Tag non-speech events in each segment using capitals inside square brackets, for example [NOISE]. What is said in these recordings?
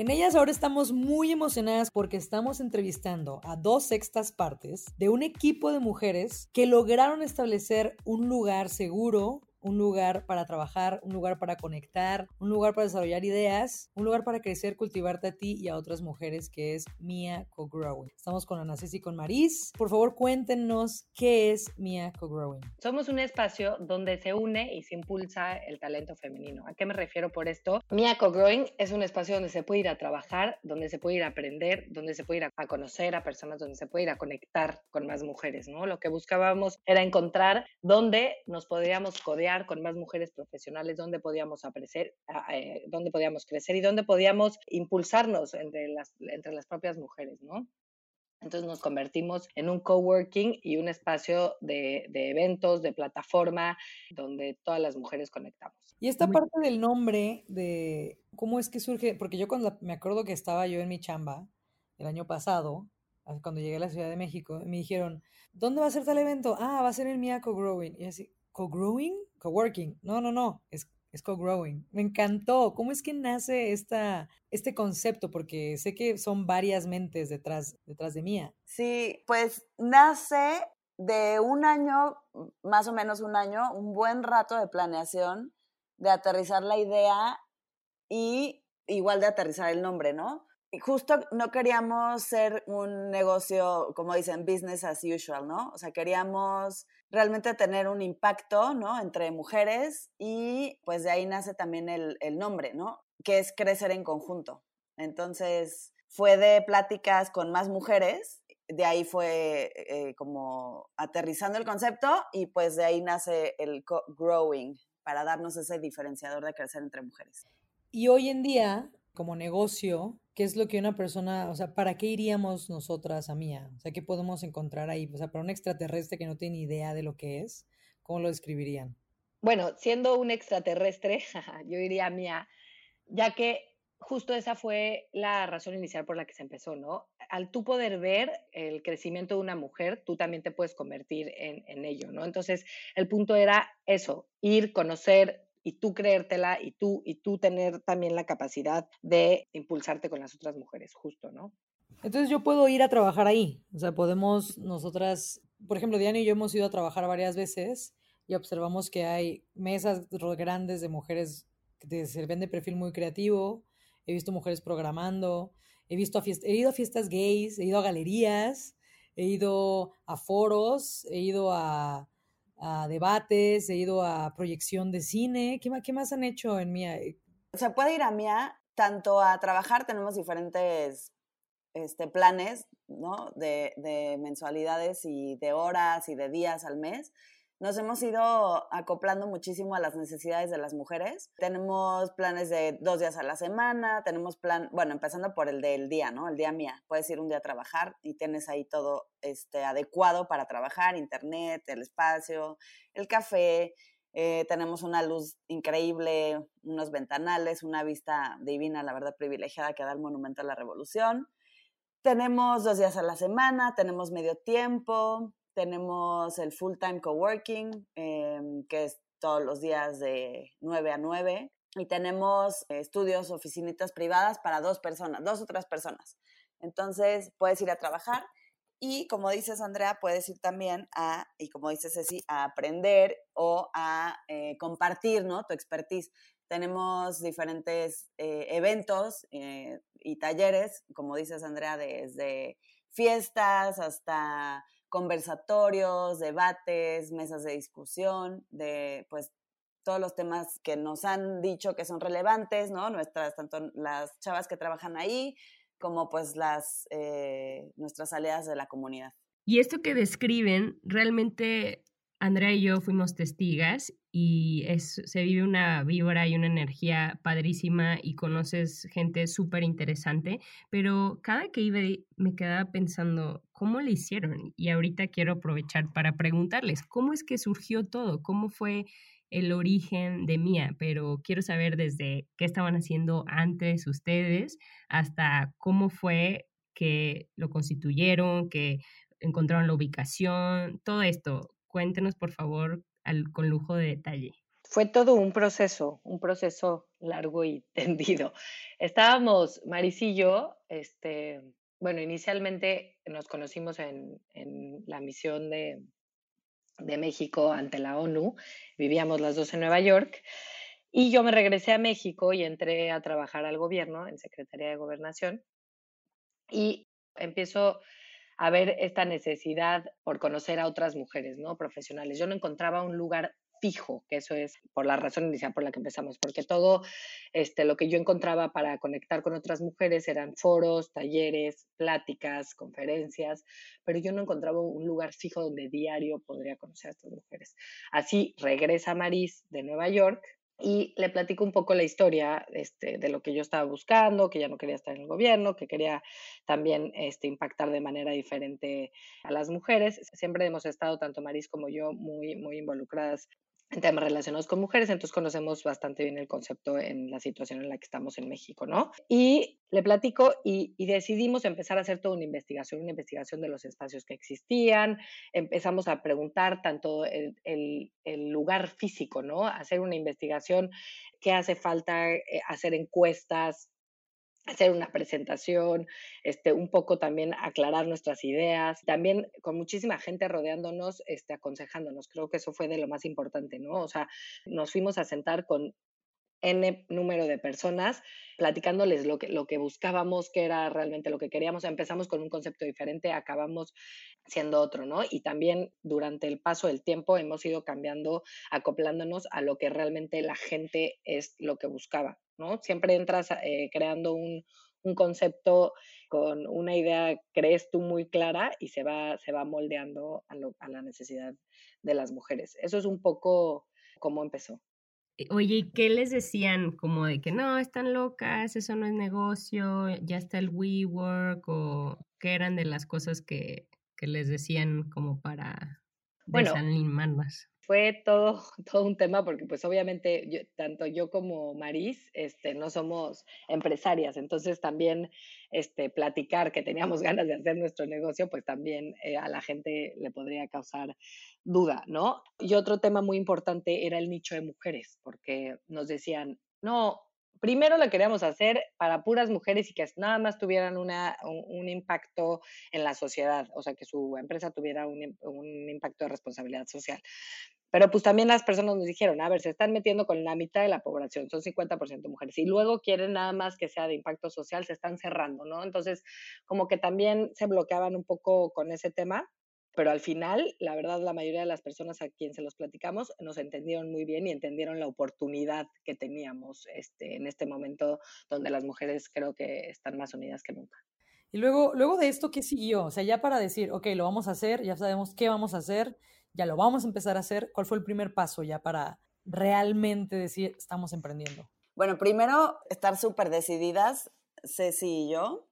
En ellas ahora estamos muy emocionadas porque estamos entrevistando a dos sextas partes de un equipo de mujeres que lograron establecer un lugar seguro, un lugar para trabajar, un lugar para conectar, un lugar para desarrollar ideas, un lugar para crecer, cultivarte a ti y a otras mujeres, que es Mia Co-Growing. Estamos con Ana Ceci y con Maris. Por favor, cuéntenos qué es Mia Co-Growing. Somos un espacio donde se une y se impulsa el talento femenino. ¿A qué me refiero por esto? Mia Co-Growing es un espacio donde se puede ir a trabajar, donde se puede ir a aprender, donde se puede ir a conocer a personas, donde se puede ir a conectar con más mujeres, ¿no? Lo que buscábamos era encontrar dónde nos podríamos codear con más mujeres profesionales, dónde podíamos apreciar, eh, dónde podíamos crecer y dónde podíamos impulsarnos entre las, entre las propias mujeres, ¿no? Entonces nos convertimos en un coworking y un espacio de, de, eventos, de plataforma, donde todas las mujeres conectamos. Y esta parte del nombre, de cómo es que surge, porque yo cuando me acuerdo que estaba yo en mi chamba el año pasado, cuando llegué a la Ciudad de México, me dijeron, ¿dónde va a ser tal evento? Ah, va a ser en Miaco Growing. Y así, ¿co-growing? Co-working. No, no, no, es, es co-growing. Me encantó. ¿Cómo es que nace esta, este concepto? Porque sé que son varias mentes detrás, detrás de mía. Sí, pues nace de un año, más o menos un año, un buen rato de planeación, de aterrizar la idea y igual de aterrizar el nombre, ¿no? Justo no queríamos ser un negocio, como dicen, business as usual, ¿no? O sea, queríamos realmente tener un impacto, ¿no? Entre mujeres y pues de ahí nace también el, el nombre, ¿no? Que es crecer en conjunto. Entonces, fue de pláticas con más mujeres, de ahí fue eh, como aterrizando el concepto y pues de ahí nace el growing para darnos ese diferenciador de crecer entre mujeres. Y hoy en día, como negocio, ¿qué es lo que una persona, o sea, para qué iríamos nosotras a Mía? O sea, ¿qué podemos encontrar ahí? O sea, para un extraterrestre que no tiene idea de lo que es, ¿cómo lo describirían? Bueno, siendo un extraterrestre, [LAUGHS] yo iría a Mía, ya que justo esa fue la razón inicial por la que se empezó, ¿no? Al tú poder ver el crecimiento de una mujer, tú también te puedes convertir en, en ello, ¿no? Entonces, el punto era eso, ir, conocer, y tú creértela y tú, y tú tener también la capacidad de impulsarte con las otras mujeres, justo, ¿no? Entonces yo puedo ir a trabajar ahí, o sea, podemos nosotras, por ejemplo, Diana y yo hemos ido a trabajar varias veces y observamos que hay mesas grandes de mujeres que se ven de perfil muy creativo, he visto mujeres programando, he, visto a he ido a fiestas gays, he ido a galerías, he ido a foros, he ido a a debates, he ido a proyección de cine. ¿Qué, qué más han hecho en MIA? Se puede ir a MIA tanto a trabajar, tenemos diferentes este, planes ¿no? de, de mensualidades y de horas y de días al mes nos hemos ido acoplando muchísimo a las necesidades de las mujeres. Tenemos planes de dos días a la semana, tenemos plan, bueno, empezando por el del día, ¿no? El día mía. Puedes ir un día a trabajar y tienes ahí todo este, adecuado para trabajar, internet, el espacio, el café. Eh, tenemos una luz increíble, unos ventanales, una vista divina, la verdad privilegiada que da el Monumento a la Revolución. Tenemos dos días a la semana, tenemos medio tiempo, tenemos el full time coworking, em, que es todos los días de 9 a 9. Y tenemos estudios, oficinitas privadas para dos personas, dos o tres personas. Entonces puedes ir a trabajar y como dices Andrea, puedes ir también a, y como dices Ceci, a aprender o a eh, compartir ¿no? tu expertise. Tenemos diferentes eh, eventos eh, y talleres, como dices Andrea, desde fiestas hasta conversatorios, debates, mesas de discusión, de pues todos los temas que nos han dicho que son relevantes, ¿no? Nuestras, tanto las chavas que trabajan ahí, como pues las, eh, nuestras aliadas de la comunidad. Y esto que describen realmente Andrea y yo fuimos testigas y es, se vive una víbora y una energía padrísima y conoces gente súper interesante, pero cada que iba me quedaba pensando, ¿cómo le hicieron? Y ahorita quiero aprovechar para preguntarles, ¿cómo es que surgió todo? ¿Cómo fue el origen de Mía? Pero quiero saber desde qué estaban haciendo antes ustedes hasta cómo fue que lo constituyeron, que encontraron la ubicación, todo esto Cuéntenos, por favor, con lujo de detalle. Fue todo un proceso, un proceso largo y [LAUGHS] tendido. Estábamos, Maris y yo, este, bueno, inicialmente nos conocimos en, la misión de, de México ante la ONU, vivíamos las dos en Nueva York, y yo me regresé a México y entré a trabajar al gobierno, en Secretaría de Gobernación, y empiezo a ver esta necesidad por conocer a otras mujeres, ¿no? Profesionales. Yo no encontraba un lugar fijo, que eso es por la razón inicial por la que empezamos, porque todo este, lo que yo encontraba para conectar con otras mujeres eran foros, talleres, pláticas, conferencias, pero yo no encontraba un lugar fijo donde diario podría conocer a estas mujeres. Así regresa Maris de Nueva York y le platico un poco la historia este, de lo que yo estaba buscando, que ya no quería estar en el gobierno, que quería también este, impactar de manera diferente a las mujeres. Siempre hemos estado, tanto Maris como yo, muy, muy involucradas en temas relacionados con mujeres, entonces conocemos bastante bien el concepto en la situación en la que estamos en México, ¿no? Y le platico y, decidimos empezar a hacer toda una investigación, una investigación de los espacios que existían, empezamos a preguntar tanto el, el lugar físico, ¿no? Hacer una investigación, qué hace falta, eh, hacer encuestas, hacer una presentación, este, un poco también aclarar nuestras ideas, también con muchísima gente rodeándonos, este, aconsejándonos. Creo que eso fue de lo más importante, ¿no? O sea, nos fuimos a sentar con N número de personas, platicándoles lo que, lo que buscábamos, que era realmente lo que queríamos. Empezamos con un concepto diferente, acabamos siendo otro, ¿no? Y también durante el paso del tiempo hemos ido cambiando, acoplándonos a lo que realmente la gente es lo que buscaba, ¿no? Siempre entras eh, creando un, concepto con una idea, crees tú muy clara y se va, se va moldeando a, a la necesidad de las mujeres. Eso es un poco cómo empezó. Eh, oye, ¿y qué les decían? Como de que no, están locas, eso no es negocio, ya está el WeWork, o qué eran de las cosas que, que les decían como para bueno, desanimarlas fue todo, [LAUGHS] todo un tema porque pues obviamente tanto yo como Maris este, no somos empresarias, entonces también este, platicar que teníamos [LAUGHS] ganas de hacer nuestro negocio, pues también eh, a la gente le podría causar duda, ¿no? Y otro tema muy importante era el nicho de mujeres, porque nos decían, no, primero lo queríamos hacer para puras mujeres y que nada más tuvieran un, impacto en la sociedad, o sea, que su empresa tuviera un, un, impacto de responsabilidad social. Pero pues también las personas nos dijeron, a ver, se están metiendo con la mitad de la población, son 50% mujeres, y luego quieren nada más que sea de impacto social, se están cerrando, ¿no? Entonces, como que también se bloqueaban un poco con ese tema, pero al final, la verdad, la mayoría de las personas a quien se los platicamos nos entendieron muy bien y entendieron la oportunidad que teníamos este, en este momento donde las mujeres creo que están más unidas que nunca. Y luego, luego de esto, ¿qué siguió? O sea, ya para decir, ok, lo vamos a hacer, ya sabemos qué vamos a hacer, ya lo vamos a empezar a hacer. ¿Cuál fue el primer paso ya para realmente decir estamos emprendiendo? Bueno, primero estar súper decididas, Ceci y yo,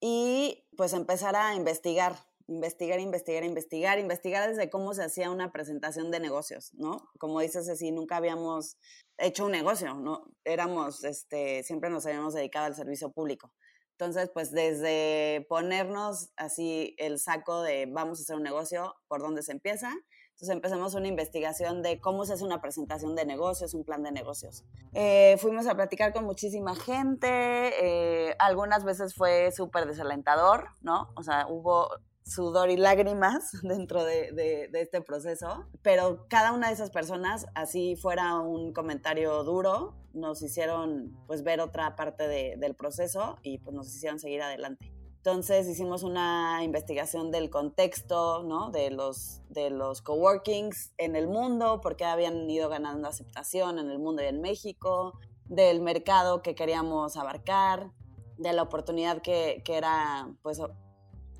y pues empezar a investigar, investigar, investigar, investigar, investigar desde cómo se hacía una presentación de negocios, ¿no? Como dices Ceci, nunca habíamos hecho un negocio, ¿no? Éramos, este, siempre nos habíamos dedicado al servicio público. Entonces, pues desde ponernos así el saco de vamos a hacer un negocio, por dónde se empieza. Entonces empezamos una investigación de cómo se hace una presentación de negocios, un plan de negocios. Eh, fuimos a platicar con muchísima gente, eh, algunas veces fue súper desalentador, ¿no? O sea, hubo sudor y lágrimas [LAUGHS] dentro de, este proceso, pero cada una de esas personas, así fuera un comentario duro, nos hicieron pues ver otra parte del proceso y pues nos hicieron seguir adelante. Entonces hicimos una investigación del contexto, ¿no? De los, de los coworkings en el mundo, porque habían ido ganando aceptación en el mundo y en México, del mercado que queríamos abarcar, de la oportunidad que, que era pues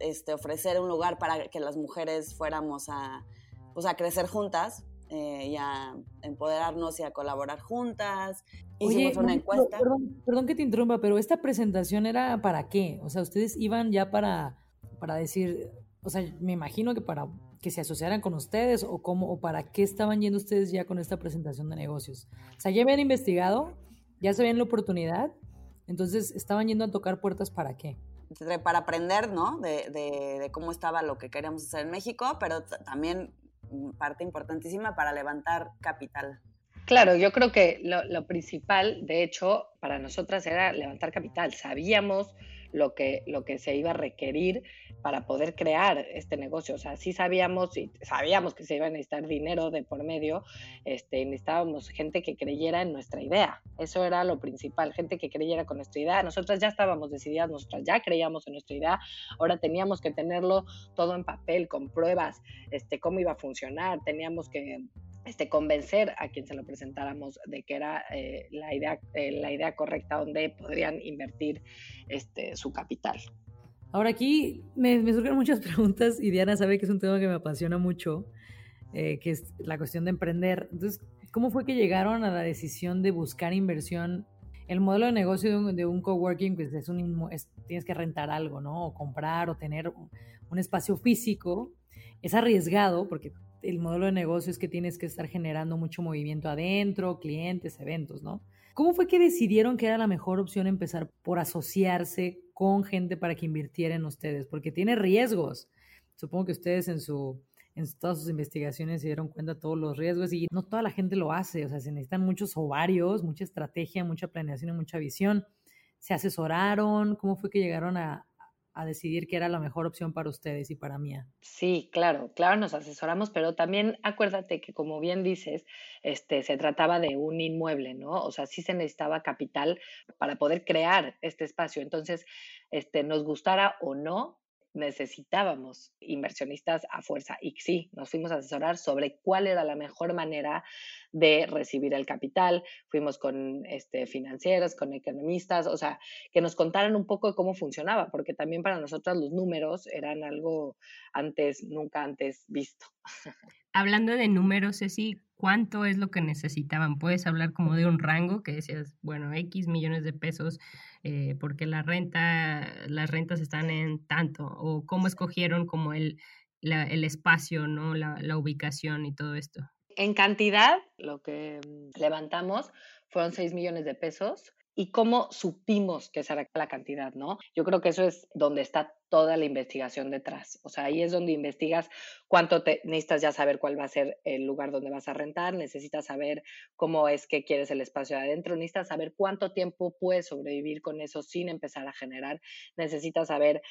este, ofrecer un lugar para que las mujeres fuéramos a, pues, a crecer juntas eh, y a empoderarnos y a colaborar juntas. Hicimos una encuesta. Perdón, perdón, que te interrumpa, pero esta presentación era para qué? O sea, ustedes iban ya para, para decir, o sea, me imagino que para que se asociaran con ustedes o cómo o para qué estaban yendo ustedes ya con esta presentación de negocios. O sea, ya habían investigado, ya sabían la oportunidad, entonces estaban yendo a tocar puertas para qué? Para aprender, ¿no? De, cómo estaba lo que queríamos hacer en México, pero también parte importantísima para levantar capital. Claro, yo creo que lo, lo, principal, de hecho, para nosotras era levantar capital. Sabíamos lo que, lo que se iba a requerir para poder crear este negocio. O sea, sí sabíamos y sabíamos que se iba a necesitar dinero de por medio, este, necesitábamos gente que creyera en nuestra idea. Eso era lo principal, gente que creyera con nuestra idea. Nosotras ya estábamos decididas, nosotras ya creíamos en nuestra idea, ahora teníamos que tenerlo todo en papel, con pruebas, este, cómo iba a funcionar, teníamos que este, convencer a quien se lo presentáramos de que era eh, la, idea, eh, la idea correcta donde podrían invertir este, su capital. Ahora aquí me, me, surgen muchas [LAUGHS] preguntas y Diana sabe que es un tema que me apasiona mucho, eh, que es la cuestión de emprender. Entonces, ¿cómo fue que llegaron a la decisión de buscar inversión? El modelo de negocio de un, de un coworking pues es un, es, tienes que rentar algo, ¿no? O comprar o tener un, un espacio físico. Es arriesgado porque el modelo de negocio es que tienes que estar generando mucho movimiento adentro, clientes, eventos, ¿no? ¿Cómo fue que decidieron que era la mejor opción empezar por asociarse con gente para que invirtiera ustedes? Porque tiene riesgos. Supongo que ustedes en su en todas sus investigaciones se dieron cuenta de todos los riesgos y no toda la gente lo hace, o sea, se necesitan muchos ovarios, mucha estrategia, mucha planeación y mucha visión. ¿Se asesoraron? ¿Cómo fue que llegaron a, a decidir qué era la mejor opción para ustedes y para mí. Sí, claro, claro, nos asesoramos, pero también acuérdate que como bien dices, este, se trataba de un inmueble, ¿no? O sea, sí se necesitaba capital para poder crear este espacio. Entonces, este, nos gustara o no, necesitábamos inversionistas a fuerza. Y sí, nos fuimos a asesorar sobre cuál era la mejor manera de recibir el capital. Fuimos con este, financieros, con economistas, o sea, que nos contaran un poco de cómo funcionaba, porque también para nosotros los números eran algo antes, nunca antes visto. [LAUGHS] Hablando de números, Ceci, ¿cuánto es lo que necesitaban? Puedes hablar como de un rango que decías, bueno, X millones de pesos, eh, porque la renta, las rentas están en tanto, o cómo escogieron como el, la, el espacio, ¿no? La, la ubicación y todo esto. En cantidad, lo que mm, levantamos fueron 6 millones de pesos y cómo supimos que esa era la cantidad, ¿no? Yo creo que eso es donde está toda la investigación detrás. O sea, ahí es donde investigas cuánto te necesitas ya saber cuál va a ser el lugar donde vas a rentar, necesitas saber cómo es que quieres el espacio de adentro, necesitas saber cuánto tiempo puedes sobrevivir con eso sin empezar a generar, necesitas saber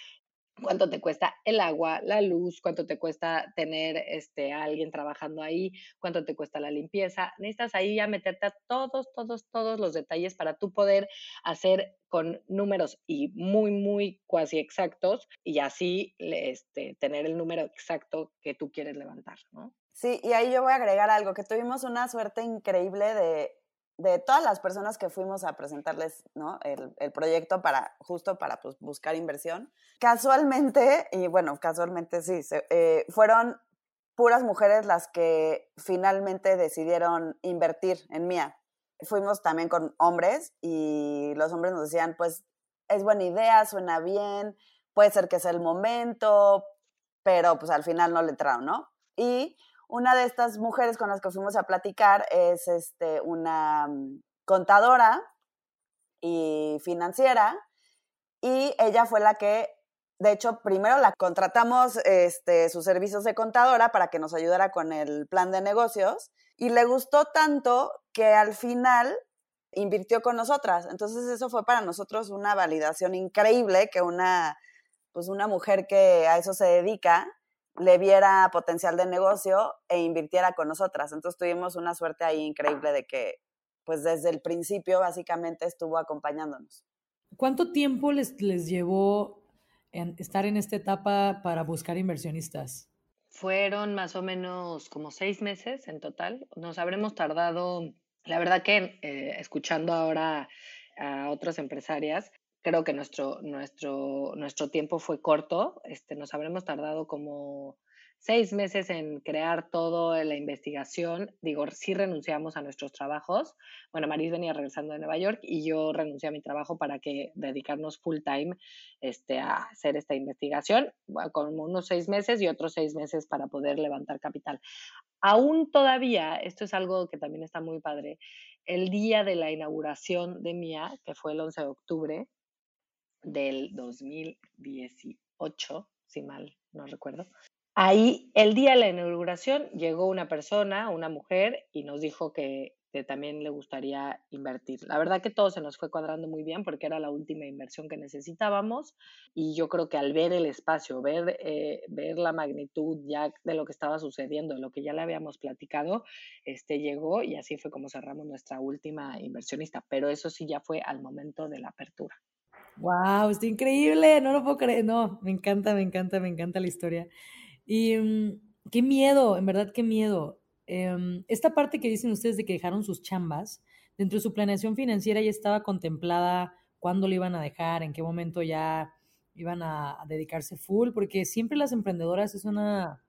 cuánto te cuesta el agua, la luz, cuánto te cuesta tener este, a alguien trabajando ahí, cuánto te cuesta la limpieza. Necesitas ahí ya meterte a todos, todos, todos los detalles para tú poder hacer con números y muy, muy cuasi exactos y así este, tener el número exacto que tú quieres levantar, ¿no? Sí, y ahí yo voy a agregar algo, que tuvimos una suerte increíble de de todas las personas que fuimos a presentarles ¿no? el, el, proyecto para justo para pues, buscar inversión, casualmente, y bueno, casualmente sí, eh, fueron puras mujeres las que finalmente decidieron invertir en Mía. Fuimos también con hombres y los hombres nos decían, pues es buena idea, suena bien, puede ser que sea el momento, pero pues al final no le entraron, ¿no? Y una de estas mujeres con las que fuimos a platicar es este, una mm, contadora y financiera y ella fue la que, de hecho, primero la contratamos este, sus servicios de contadora para que nos ayudara con el plan de negocios y le gustó tanto que al final invirtió con nosotras. Entonces eso fue para nosotros una validación increíble que una, pues una mujer que a eso se dedica le viera potencial de negocio e invirtiera con nosotras. Entonces tuvimos una suerte ahí increíble de que, pues desde el principio básicamente estuvo acompañándonos. ¿Cuánto tiempo les, les llevó en estar en esta etapa para buscar inversionistas? Fueron más o menos como seis meses en total. Nos habremos tardado, la verdad que eh, escuchando ahora a otras empresarias, creo que nuestro, nuestro, nuestro tiempo fue corto, este, nos habremos tardado como seis meses en crear toda la investigación. Digo, sí renunciamos a nuestros trabajos. Bueno, Maris venía regresando de Nueva York y yo renuncié a mi trabajo para que dedicarnos full time este, a hacer esta investigación, con unos seis meses y otros seis meses para poder levantar capital. Aún todavía, esto es algo que también está muy padre, el día de la inauguración de MIA, que fue el 11 de octubre del 2018, si mal no recuerdo, Ahí, el día de la inauguración, llegó una persona, una mujer, y nos dijo que, también le gustaría invertir. La verdad que todo se nos fue cuadrando muy bien porque era la última inversión que necesitábamos y yo creo que al ver el espacio, ver, eh, ver la magnitud ya de lo que estaba sucediendo, de lo que ya le habíamos platicado, este, llegó y así fue como cerramos nuestra última inversionista. Pero eso sí ya fue al momento de la apertura. ¡Wow! Está increíble, no lo puedo creer. No, me encanta, me encanta, me encanta la historia. Y mm, qué miedo, en verdad, qué miedo. Em, esta parte que dicen ustedes de que dejaron sus chambas, dentro de su planeación financiera ya estaba contemplada cuándo lo iban a dejar, en qué momento ya iban a, dedicarse full, porque siempre las emprendedoras es una,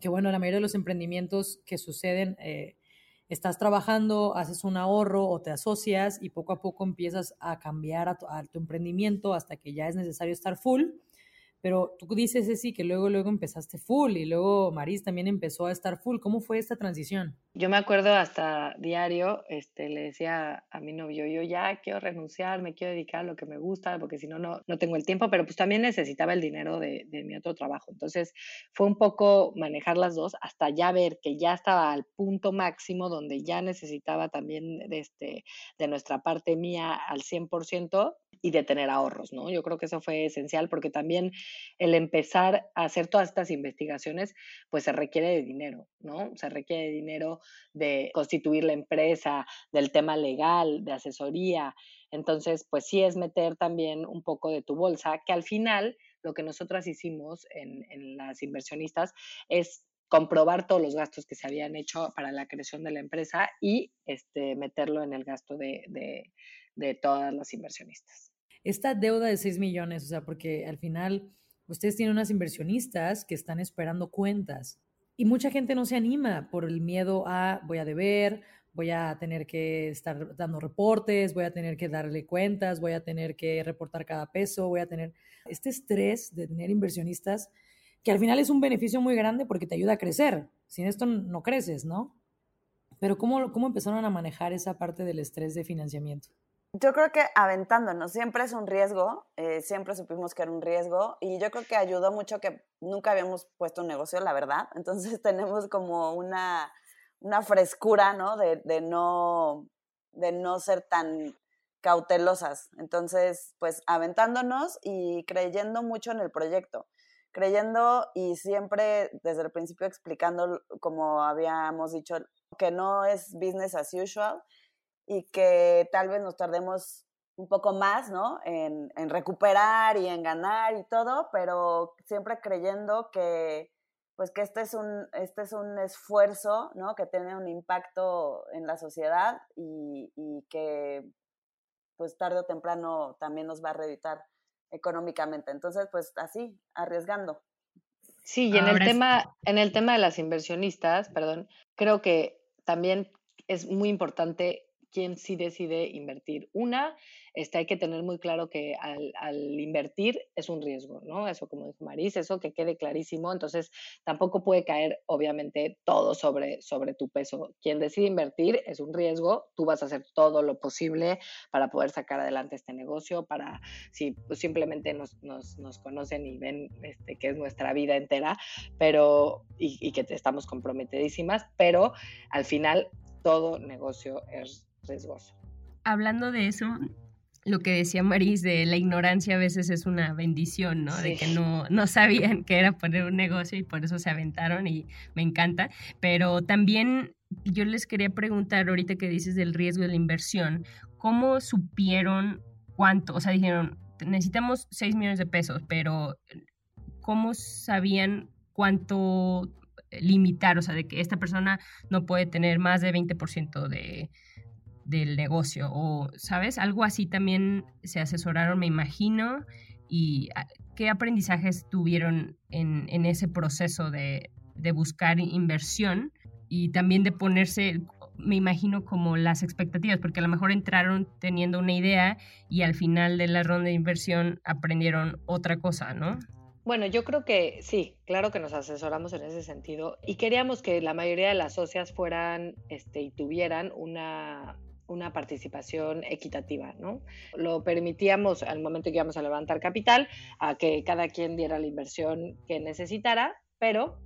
que bueno, la mayoría de los emprendimientos que suceden, eh, estás trabajando, haces un ahorro o te asocias y poco a poco empiezas a cambiar a tu emprendimiento hasta que ya es necesario estar full pero tú dices, sí que luego, luego empezaste full y luego Maris también empezó a estar full. ¿Cómo fue esta transición? Yo me acuerdo hasta diario, este, le decía a mi novio, yo ya quiero renunciar, me quiero dedicar a lo que me gusta, porque si no, no, no tengo el tiempo, pero pues también necesitaba el dinero de, de mi otro trabajo. Entonces fue un poco manejar las dos hasta ya ver que ya estaba al punto máximo donde ya necesitaba también de, este, de nuestra parte mía al 100% y de tener ahorros, ¿no? Yo creo que eso fue esencial porque también el empezar a hacer todas estas investigaciones, pues se requiere de dinero, ¿no? Se requiere de dinero de constituir la empresa, del tema legal, de asesoría. Entonces, pues sí es meter también un poco de tu bolsa, que al final lo que nosotras hicimos en, las inversionistas es comprobar todos los gastos que se habían hecho para la creación de la empresa y este, meterlo en el gasto de, de todas las inversionistas esta deuda de 6 millones, o sea, porque al final ustedes tienen unas inversionistas que están esperando cuentas y mucha gente no se anima por el miedo a voy a deber, voy a tener que estar dando reportes, voy a tener que darle cuentas, voy a tener que reportar cada peso, voy a tener este estrés de tener inversionistas que al final es un beneficio muy grande porque te ayuda a crecer. Sin esto no creces, ¿no? Pero ¿cómo, cómo empezaron a manejar esa parte del estrés de financiamiento? Yo creo que aventándonos siempre es un riesgo, eh, siempre supimos que era un riesgo y yo creo que ayudó mucho que nunca habíamos puesto un negocio, la verdad. [LAUGHS] Entonces tenemos como una, una frescura, ¿no? De, de, no, de no ser tan cautelosas. Entonces, pues aventándonos y creyendo mucho en el proyecto, creyendo y siempre desde el principio explicando, como habíamos dicho, que no es business as usual y que tal vez nos tardemos un poco más, ¿no? En, recuperar y en ganar y todo, pero siempre creyendo que, pues que este es un, este es un esfuerzo, ¿no? Que tiene un impacto en la sociedad y, que, pues tarde o temprano también nos va a reeditar económicamente. Entonces, pues así, arriesgando. Sí, y en el, tema, en el tema de las inversionistas, perdón, creo que también es muy importante quién sí decide invertir. Una, este, hay que tener muy claro que al, invertir es un riesgo, ¿no? Eso como dijo Maris, eso que quede clarísimo. Entonces, tampoco puede caer, obviamente, todo sobre, sobre tu peso. Quien decide invertir es un riesgo, tú vas a hacer todo lo posible para poder sacar adelante este negocio, para si pues, simplemente nos, conocen y ven este, que es nuestra vida entera, pero y, y que estamos comprometidísimas, pero al final todo negocio es riesgoso. Hablando de eso, lo que decía Maris de la ignorancia a veces es una bendición, ¿no? De que no, no sabían que era poner un negocio y por eso se aventaron y me encanta. Pero también yo les quería preguntar ahorita que dices del riesgo de la inversión, ¿cómo supieron cuánto? O sea, dijeron, necesitamos 6 millones de pesos, pero ¿cómo sabían cuánto limitar? O sea, de que esta persona no puede tener más de 20% de del negocio o, ¿sabes? Algo así también se asesoraron, me imagino, y ah, ¿qué aprendizajes tuvieron en, ese proceso de, de buscar inversión y también de ponerse, me imagino, como las expectativas, porque a lo mejor entraron teniendo una idea y al final de la ronda de inversión aprendieron otra cosa, ¿no? Bueno, yo creo que sí, claro que nos asesoramos en ese sentido y queríamos que la mayoría de las socias fueran este, y tuvieran una, una participación equitativa, ¿no? Lo permitíamos al momento que íbamos a levantar capital, a que cada quien diera la inversión que necesitara, pero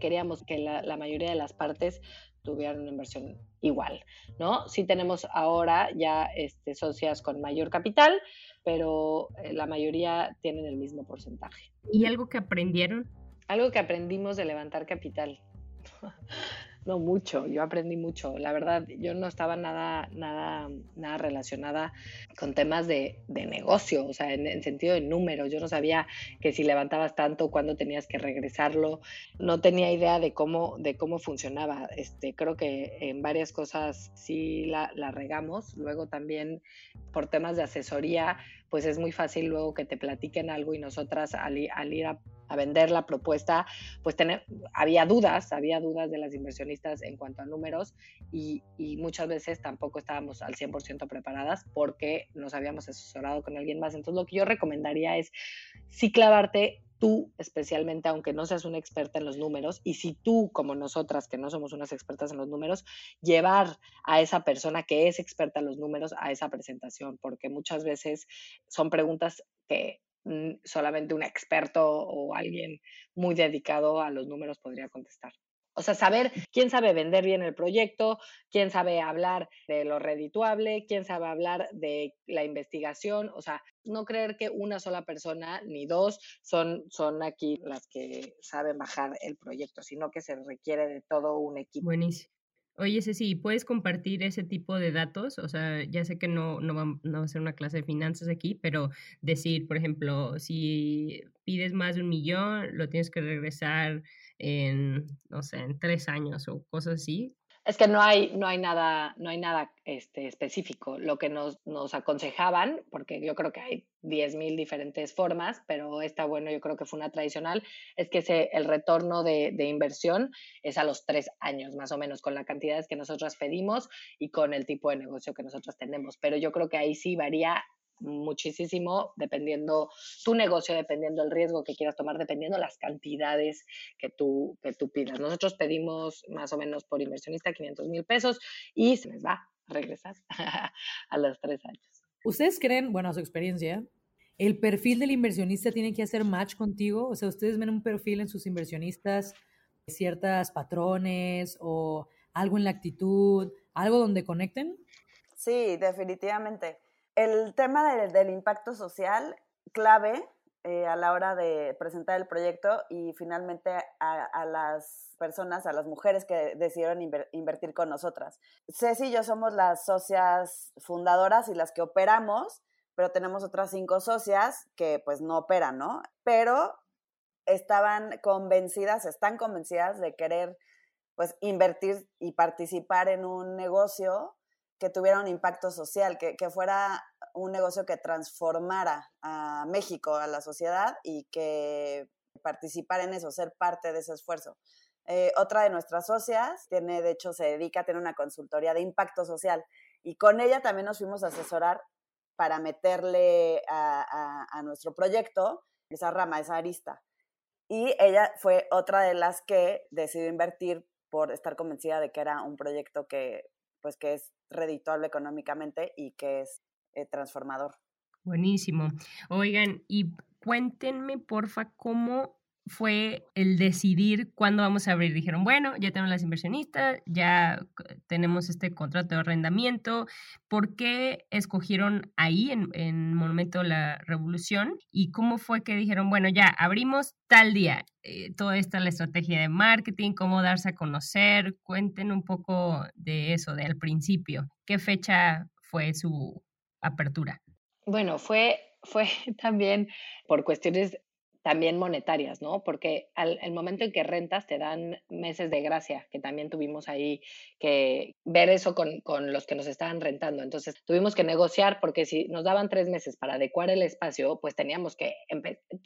queríamos que la, la mayoría de las partes tuvieran una inversión igual, ¿no? Sí tenemos ahora ya este, socias con mayor capital, pero eh, la mayoría tienen el mismo porcentaje. ¿Y algo que aprendieron? Algo que aprendimos de levantar capital. No mucho, yo aprendí mucho. La verdad, yo no estaba nada, nada, nada relacionada con temas de, de negocio, o sea, en, en, sentido de números. Yo no sabía que si levantabas tanto, cuándo tenías que regresarlo. No tenía idea de cómo, de cómo funcionaba. Este, creo que en varias cosas sí la, la regamos. Luego también por temas de asesoría, pues es muy fácil luego que te platiquen algo y nosotras al, al ir a a vender la propuesta, pues tener, había dudas, había dudas de las inversionistas en cuanto a números y, y muchas veces tampoco estábamos al 100% preparadas porque nos habíamos asesorado con alguien más. Entonces lo que yo recomendaría es sí clavarte tú especialmente, aunque no seas una experta en los números, y si tú, como nosotras, que no somos unas expertas en los números, llevar a esa persona que es experta en los números a esa presentación, porque muchas veces son preguntas que solamente un experto o alguien muy dedicado a los números podría contestar. O sea, saber quién sabe vender bien el proyecto, quién sabe hablar de lo redituable, quién sabe hablar de la investigación. O sea, no creer que una sola persona ni dos son, son aquí las que saben bajar el proyecto, sino que se requiere de todo un equipo. Buenísimo. Oye, Ceci, ¿puedes compartir ese tipo de datos? O sea, ya sé que no, no, va, no va a ser una clase de finanzas aquí, pero decir, por ejemplo, si pides más de un millón, lo tienes que regresar en, no sé, en tres años o cosas así. Es que no hay, no hay nada, no hay nada este, específico. Lo que nos, nos aconsejaban, porque yo creo que hay 10.000 diferentes formas, pero esta, bueno, yo creo que fue una tradicional, es que se, el retorno de, de, inversión es a los tres años, más o menos, con la cantidad que nosotros pedimos y con el tipo de negocio que nosotros tenemos. Pero yo creo que ahí sí varía muchísimo dependiendo tu negocio, dependiendo el riesgo que quieras tomar, dependiendo las cantidades que tú, que tú pidas. Nosotros pedimos más o menos por inversionista 500 mil pesos y se les va a regresar [LAUGHS] a los tres años. ¿Ustedes creen, bueno, a su experiencia, el perfil del inversionista tiene que hacer match contigo? O sea, ¿ustedes ven un perfil en sus inversionistas, ciertas patrones o algo en la actitud, algo donde conecten? Sí, definitivamente. El tema del, impacto social, clave eh, a la hora de presentar el proyecto y finalmente a, las personas, a las mujeres que decidieron inver, invertir con nosotras. Ceci y yo somos las socias fundadoras y las que operamos, pero tenemos otras cinco socias que pues no operan, ¿no? Pero estaban convencidas, están convencidas de querer pues invertir y participar en un negocio que tuviera un impacto social, que, que, fuera un negocio que transformara a México, a la sociedad y que participara en eso, ser parte de ese esfuerzo. Eh, otra de nuestras socias tiene, de hecho, se dedica a tener una consultoría de impacto social y con ella también nos fuimos a asesorar para meterle a, a nuestro proyecto esa rama, esa arista. Y ella fue otra de las que decidió invertir por estar convencida de que era un proyecto que pues que es redituable económicamente y que es eh, transformador. Buenísimo. Oigan, y cuéntenme, porfa, cómo fue el decidir cuándo vamos a abrir. Dijeron, bueno, ya tenemos las inversionistas, ya tenemos este contrato de arrendamiento. ¿Por qué escogieron ahí en, en Monumento de la Revolución? ¿Y cómo fue que dijeron, bueno, ya abrimos tal día? Eh, toda esta la estrategia de marketing, cómo darse a conocer. Cuenten un poco de eso, del principio. ¿Qué fecha fue su apertura? Bueno, fue, fue [LAUGHS] también por cuestiones también monetarias, ¿no? Porque al el momento en que rentas te dan meses de gracia, que también tuvimos ahí que ver eso con, con, los que nos estaban rentando. Entonces tuvimos que negociar porque si nos daban tres meses para adecuar el espacio, pues teníamos que...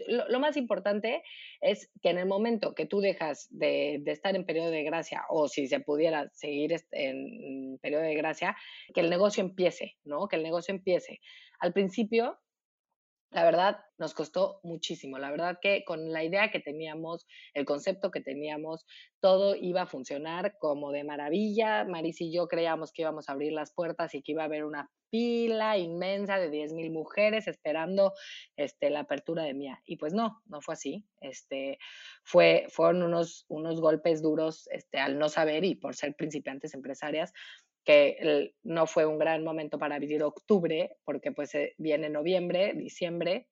Lo, lo, más importante es que en el momento que tú dejas de, de, estar en periodo de gracia o si se pudiera seguir en periodo de gracia, que el negocio empiece, ¿no? Que el negocio empiece. Al principio la verdad, nos costó muchísimo. La verdad que con la idea que teníamos, el concepto que teníamos, todo iba a funcionar como de maravilla. Maris y yo creíamos que íbamos a abrir las puertas y que iba a haber una pila inmensa de 10.000 mujeres esperando este, la apertura de Mía. Y pues no, no fue así. Este, fue, fueron unos, unos golpes duros este, al no saber y por ser principiantes empresarias que no fue un gran momento para vivir octubre, porque pues eh, viene noviembre, diciembre,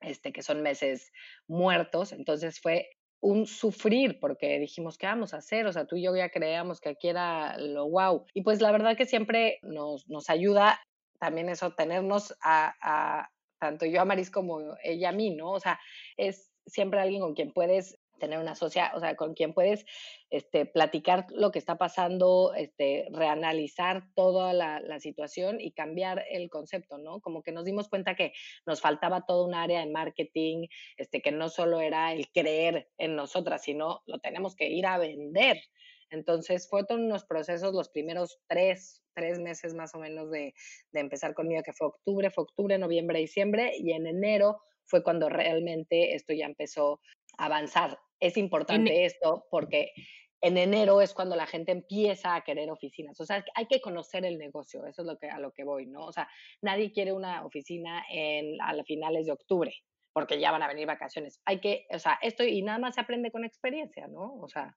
este, que son meses muertos, entonces fue un sufrir porque dijimos, ¿qué vamos a hacer? O sea, tú y yo ya creíamos que aquí era lo wow. Y pues la verdad que siempre nos, nos ayuda también eso, tenernos a, a, tanto yo a Maris como ella a mí, ¿no? O sea, es siempre alguien con quien puedes tener una socia, o sea, con quien puedes este, platicar lo que está pasando, este, reanalizar toda la, la, situación y cambiar el concepto, ¿no? Como que nos dimos cuenta que nos faltaba todo un área de marketing, este, que no solo era el creer en nosotras, sino lo tenemos que ir a vender. Entonces, fue todos unos procesos los primeros tres, tres meses más o menos de, de empezar conmigo, que fue octubre, fue octubre, noviembre, diciembre, y en enero fue cuando realmente esto ya empezó a avanzar es importante esto porque en enero es cuando la gente empieza a querer oficinas. O sea, hay que conocer el negocio, eso es lo que, a lo que voy, ¿no? O sea, nadie quiere una oficina en, a finales de octubre porque ya van a venir vacaciones. Hay que, o sea, esto y nada más se aprende con experiencia, ¿no? O sea.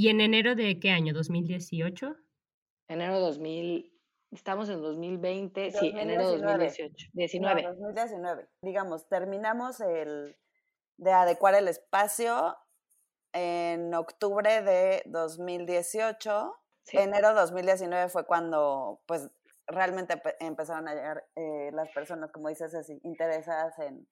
¿Y en enero de qué año? ¿2018? Enero 2000, estamos en 2020, 2019. sí, enero 2018. 19. 2019. Digamos, terminamos el, de adecuar el espacio en octubre de 2018. Sí. Enero 2019 fue cuando, pues, realmente empezaron a llegar eh, las personas, como dices, así, interesadas en,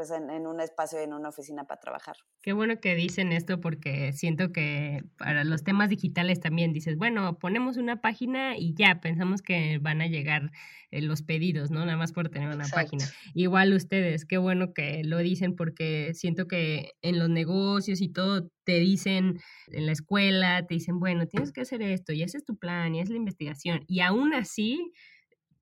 pues en, en, un espacio, en una oficina para trabajar. Qué bueno que dicen esto porque siento que para los temas digitales también dices, bueno, ponemos una página y ya pensamos que van a llegar eh, los pedidos, ¿no? Nada más por tener una Exacto. página. Igual ustedes, qué bueno que lo dicen porque siento que en los negocios y todo te dicen en la escuela, te dicen, bueno, tienes que hacer esto y ese es tu plan y es la investigación. Y aún así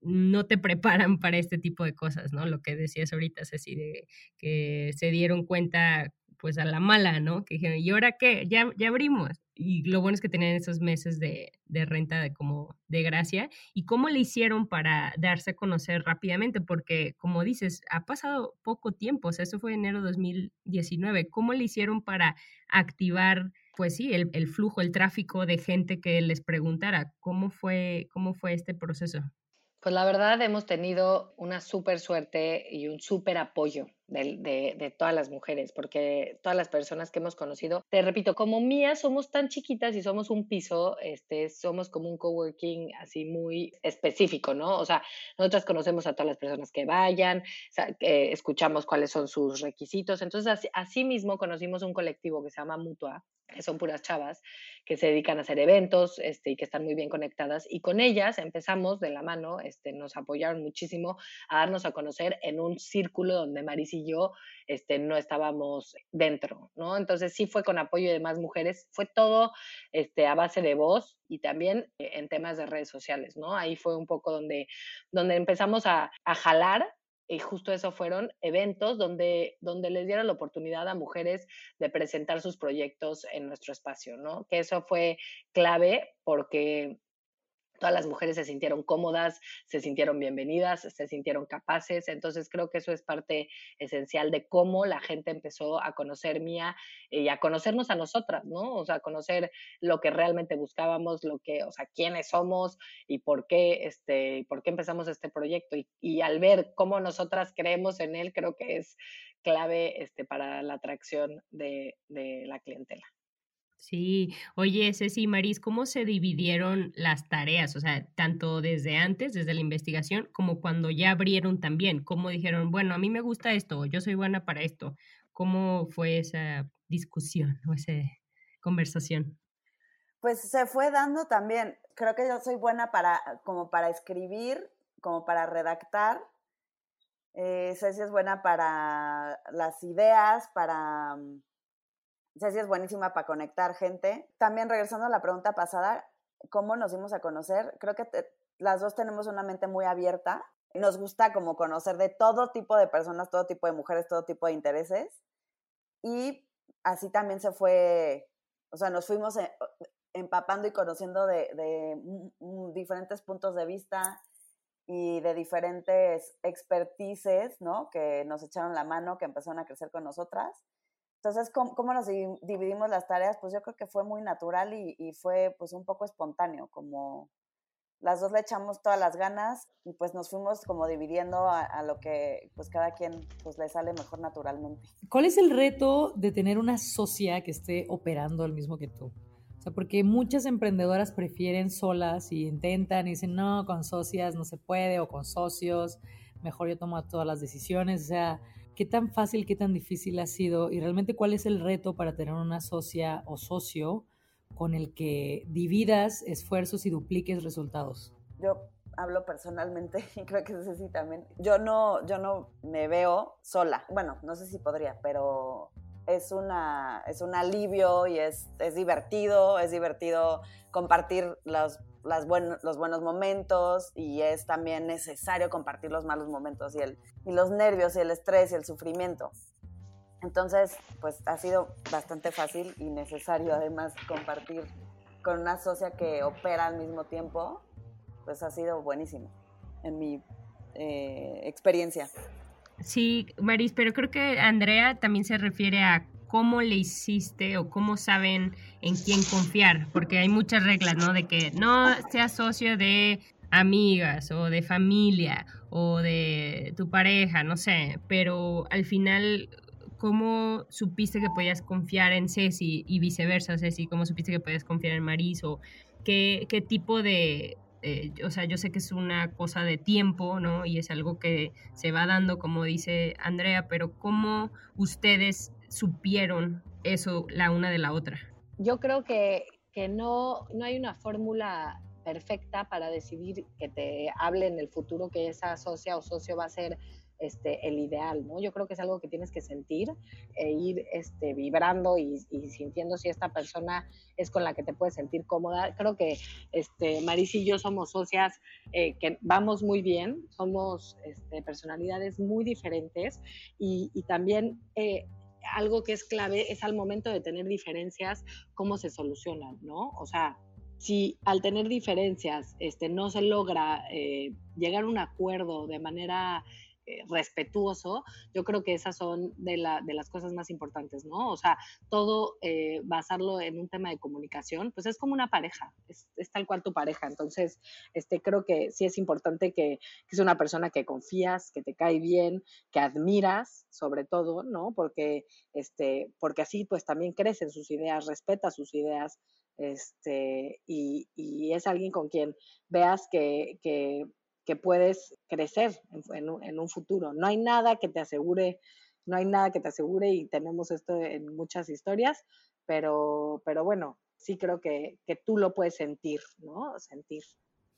no te preparan para este tipo de cosas, ¿no? Lo que decías ahorita, Ceci, de que se dieron cuenta pues a la mala, ¿no? Que dijeron, ¿y ahora qué? Ya, ya abrimos. Y lo bueno es que tenían esos meses de, de renta de como de gracia. ¿Y cómo le hicieron para darse a conocer rápidamente? Porque, como dices, ha pasado poco tiempo, o sea, eso fue enero de 2019. ¿Cómo le hicieron para activar, pues sí, el, el flujo, el tráfico de gente que les preguntara? ¿Cómo fue, cómo fue este proceso? Pues la verdad hemos tenido una súper suerte y un súper apoyo de, de, de, todas las mujeres, porque todas las personas que hemos conocido, te repito, como Mía somos tan chiquitas y somos un piso, este, somos como un coworking así muy específico, ¿no? O sea, nosotras conocemos a todas las personas que vayan, o que escuchamos cuáles son sus requisitos, entonces así, así mismo conocimos un colectivo que se llama Mutua, que son puras chavas, que se dedican a hacer eventos este, y que están muy bien conectadas. Y con ellas empezamos de la mano, este, nos apoyaron muchísimo a darnos a conocer en un círculo donde Maris y yo este, no estábamos dentro, ¿no? Entonces sí fue con apoyo de más mujeres, fue todo este, a base de voz y también en temas de redes sociales, ¿no? Ahí fue un poco donde, donde empezamos a, a jalar y justo eso fueron eventos donde, donde les dieron la oportunidad a mujeres de presentar sus proyectos en nuestro espacio, ¿no? Que eso fue clave porque todas las mujeres se sintieron cómodas, se sintieron bienvenidas, se sintieron capaces. Entonces creo que eso es parte esencial de cómo la gente empezó a conocer Mía y a conocernos a nosotras, ¿no? O sea, conocer lo que realmente buscábamos, lo que, o sea, quiénes somos y por qué, este, por qué empezamos este proyecto. Y, al ver cómo nosotras creemos en él, creo que es clave este, para la atracción de la clientela. Sí, oye, Ceci y Maris, ¿cómo se dividieron las tareas? O sea, tanto desde antes, desde la investigación, como cuando ya abrieron también. ¿Cómo dijeron, bueno, a mí me gusta esto, yo soy buena para esto? ¿Cómo fue esa discusión o esa conversación? Pues se fue dando también. Creo que yo soy buena para, como para escribir, como para redactar. Eh, Ceci es buena para las ideas, para mm, Ceci es buenísima para conectar gente. También regresando a la pregunta pasada, ¿cómo nos dimos a conocer? Creo que las dos tenemos una mente muy abierta. Nos gusta como conocer de todo tipo de personas, todo tipo de mujeres, todo tipo de intereses. Y así también se fue, o sea, nos fuimos eh, empapando y conociendo de, de diferentes puntos de vista y de diferentes expertices, ¿no? Que nos echaron la mano, que empezaron a crecer con nosotras. Entonces, ¿cómo, nos dividimos las tareas? Pues yo creo que fue muy natural y, fue pues un poco espontáneo, como las dos le echamos todas las ganas y pues nos fuimos como dividiendo a, lo que pues cada quien pues le sale mejor naturalmente. ¿Cuál es el reto de tener una socia que esté operando al mismo que tú? O sea, porque muchas emprendedoras prefieren solas y intentan y dicen, no, con socias no se puede o con socios, mejor yo tomo todas las decisiones. O sea, ¿Qué tan fácil, qué tan difícil ha sido y realmente cuál es el reto para tener una socia o socio con el que dividas esfuerzos y dupliques resultados? Yo hablo personalmente [LAUGHS] y creo que es también. Yo no, yo no me veo sola. Bueno, no sé si podría, pero es, una, es un alivio y es, es divertido, es divertido compartir los las los buenos momentos y es también necesario compartir los malos momentos y, el, y los nervios y el estrés y el sufrimiento. Entonces, pues ha sido bastante fácil y necesario además compartir con una socia que opera al mismo tiempo, pues ha sido buenísimo en mi eh, experiencia. Sí, Maris, pero creo que Andrea también se refiere a cómo le hiciste o cómo saben en quién confiar, porque hay muchas reglas, ¿no? De que no seas socio de amigas o de familia o de tu pareja, no sé, pero al final, ¿cómo supiste que podías confiar en Ceci y viceversa, Ceci? ¿Cómo supiste que podías confiar en Maris o qué, qué tipo de... Eh, o sea, yo sé que es una cosa de tiempo, ¿no? Y es algo que se va dando, como dice Andrea, pero ¿cómo ustedes supieron eso la una de la otra? Yo creo que, que no, no hay una fórmula perfecta para decidir que te hable en el futuro que esa socia o socio va a ser este, el ideal, ¿no? Yo creo que es algo que tienes que sentir e ir este, vibrando y, sintiendo si esta persona es con la que te puedes sentir cómoda. Creo que este, Maris y yo somos socias eh, que vamos muy bien, somos este, personalidades muy diferentes y, también eh, algo que es clave es al momento de tener diferencias, cómo se solucionan, ¿no? O sea, si al tener diferencias este, no se logra eh, llegar a un acuerdo de manera eh, respetuoso, yo creo que esas son de, la, de, las cosas más importantes, ¿no? O sea, todo eh, basarlo en un tema de comunicación, pues es como una pareja, es, tal cual tu pareja. Entonces, este, creo que sí es importante que, que es una persona que confías, que te cae bien, que admiras, sobre todo, ¿no? Porque, este, porque así pues también crecen sus ideas, respeta sus ideas, este, y, y es alguien con quien veas que, que que puedes crecer en, un futuro. No hay nada que te asegure, no hay nada que te asegure y tenemos esto en muchas historias, pero, pero bueno, sí creo que, que tú lo puedes sentir, ¿no? Sentir.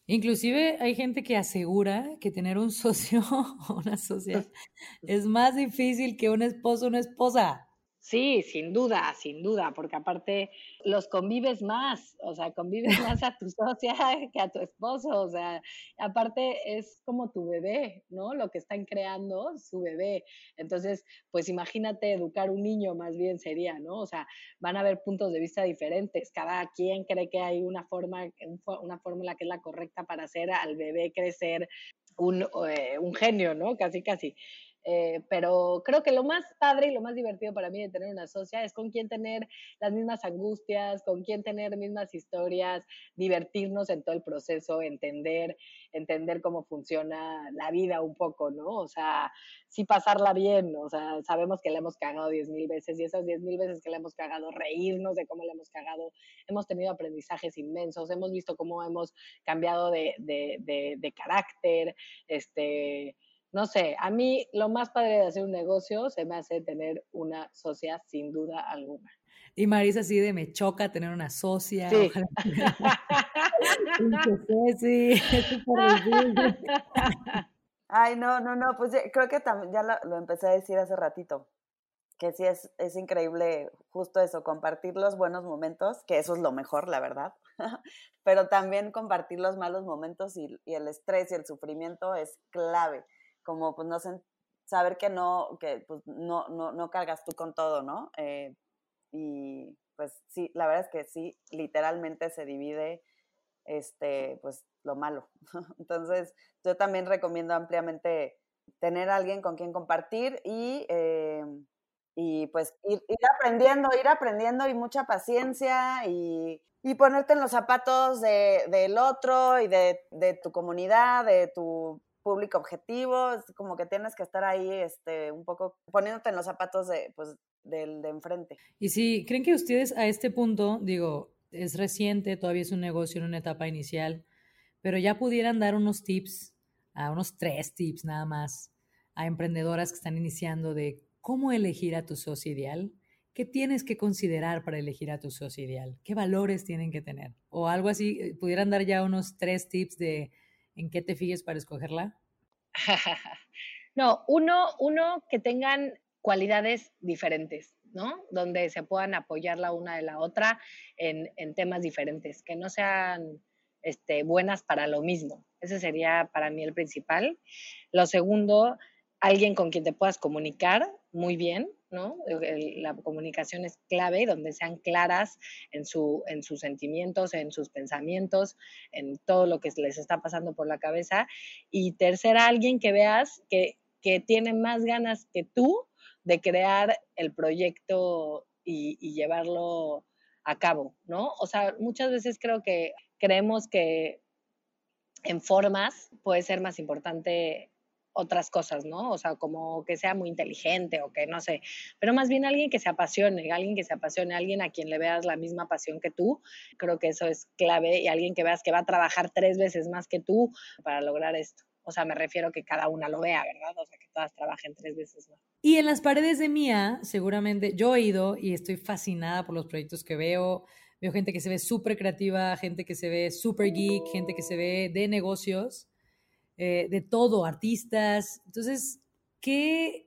Inclusive hay gente que asegura que tener un [LAUGHS] socio o una socia [LAUGHS] es más difícil que un esposo o una esposa. Sí, sin duda, sin duda, porque aparte los convives más, o sea, convives [LAUGHS] más a tu socia [LAUGHS] que a tu esposo, o sea, aparte es como tu bebé, ¿no? Lo que están creando, su bebé. Entonces, pues imagínate educar un niño más bien sería, ¿no? O sea, van a haber puntos de vista diferentes, cada quien cree que hay una forma, una fórmula que es la correcta para hacer al bebé crecer un, eh, un genio, ¿no? Casi, casi. Eh, pero creo que lo más padre y lo más divertido para mí de tener una socia es con quien tener las mismas angustias, con quien tener mismas historias, divertirnos en todo el proceso, entender, entender cómo funciona la vida un poco, ¿no? O sea, sí pasarla bien, o sea, sabemos que la hemos cagado diez mil veces y esas diez mil veces que la hemos cagado, reírnos de cómo la hemos cagado, hemos tenido aprendizajes inmensos, hemos visto cómo hemos cambiado de, de, de, de carácter, este no sé, a mí lo más padre de hacer un negocio se me hace tener una socia sin duda alguna. Y Marisa así de me choca tener una socia. Sí. [LAUGHS] [LAUGHS] Ay, no, no, no, pues creo que ya lo, lo, empecé a decir hace ratito, que sí es, es increíble justo eso, compartir los buenos momentos, que eso es lo mejor, la verdad, [LAUGHS] pero también compartir los malos momentos y, y el estrés y el sufrimiento es clave como pues no saber que no, que pues no, no, no cargas tú con todo, ¿no? Eh, y pues sí, la verdad es que sí, literalmente se divide este, pues lo malo. [LAUGHS] Entonces, yo también recomiendo ampliamente tener a alguien con quien compartir y, eh, y pues ir, aprendiendo, ir aprendiendo y mucha paciencia y, y ponerte en los zapatos de, del otro y de, de tu comunidad, de tu público objetivo, es como que tienes que estar ahí este, un poco poniéndote en los zapatos de, pues, del de enfrente. Y si creen que ustedes a este punto, digo, es reciente, todavía es un negocio en una etapa inicial, pero ya pudieran dar unos tips, a unos tres tips nada más, a emprendedoras que están iniciando de cómo elegir a tu socio ideal, ¿qué tienes que considerar para elegir a tu socio ideal? ¿Qué valores tienen que tener? O algo así, eh, pudieran dar ya unos tres tips de en qué te fijes para escogerla? [LAUGHS] no, uno, uno que tengan cualidades diferentes, ¿no? Donde se puedan apoyar la una de la otra en, en temas diferentes, que no sean este, buenas para lo mismo. Ese sería para mí el principal. Lo segundo, alguien con quien te puedas comunicar muy bien, ¿no? La comunicación es clave, donde sean claras en, su, en sus sentimientos, en sus pensamientos, en todo lo que les está pasando por la cabeza. Y tercera, alguien que veas que, que tiene más ganas que tú de crear el proyecto y, y llevarlo a cabo, ¿no? O sea, muchas veces creo que creemos que en formas puede ser más importante otras cosas, ¿no? O sea, como que sea muy inteligente o que no sé, pero más bien alguien que se apasione, alguien que se apasione, alguien a quien le veas la misma pasión que tú, creo que eso es clave y alguien que veas que va a trabajar tres veces más que tú para lograr esto. O sea, me refiero que cada una lo vea, ¿verdad? O sea, que todas trabajen tres veces más. Y en las paredes de Mía, seguramente, yo he ido y estoy fascinada por los proyectos que veo. Veo gente que se ve súper creativa, gente que se ve súper geek, gente que se ve de negocios eh, de todo, artistas. Entonces, ¿qué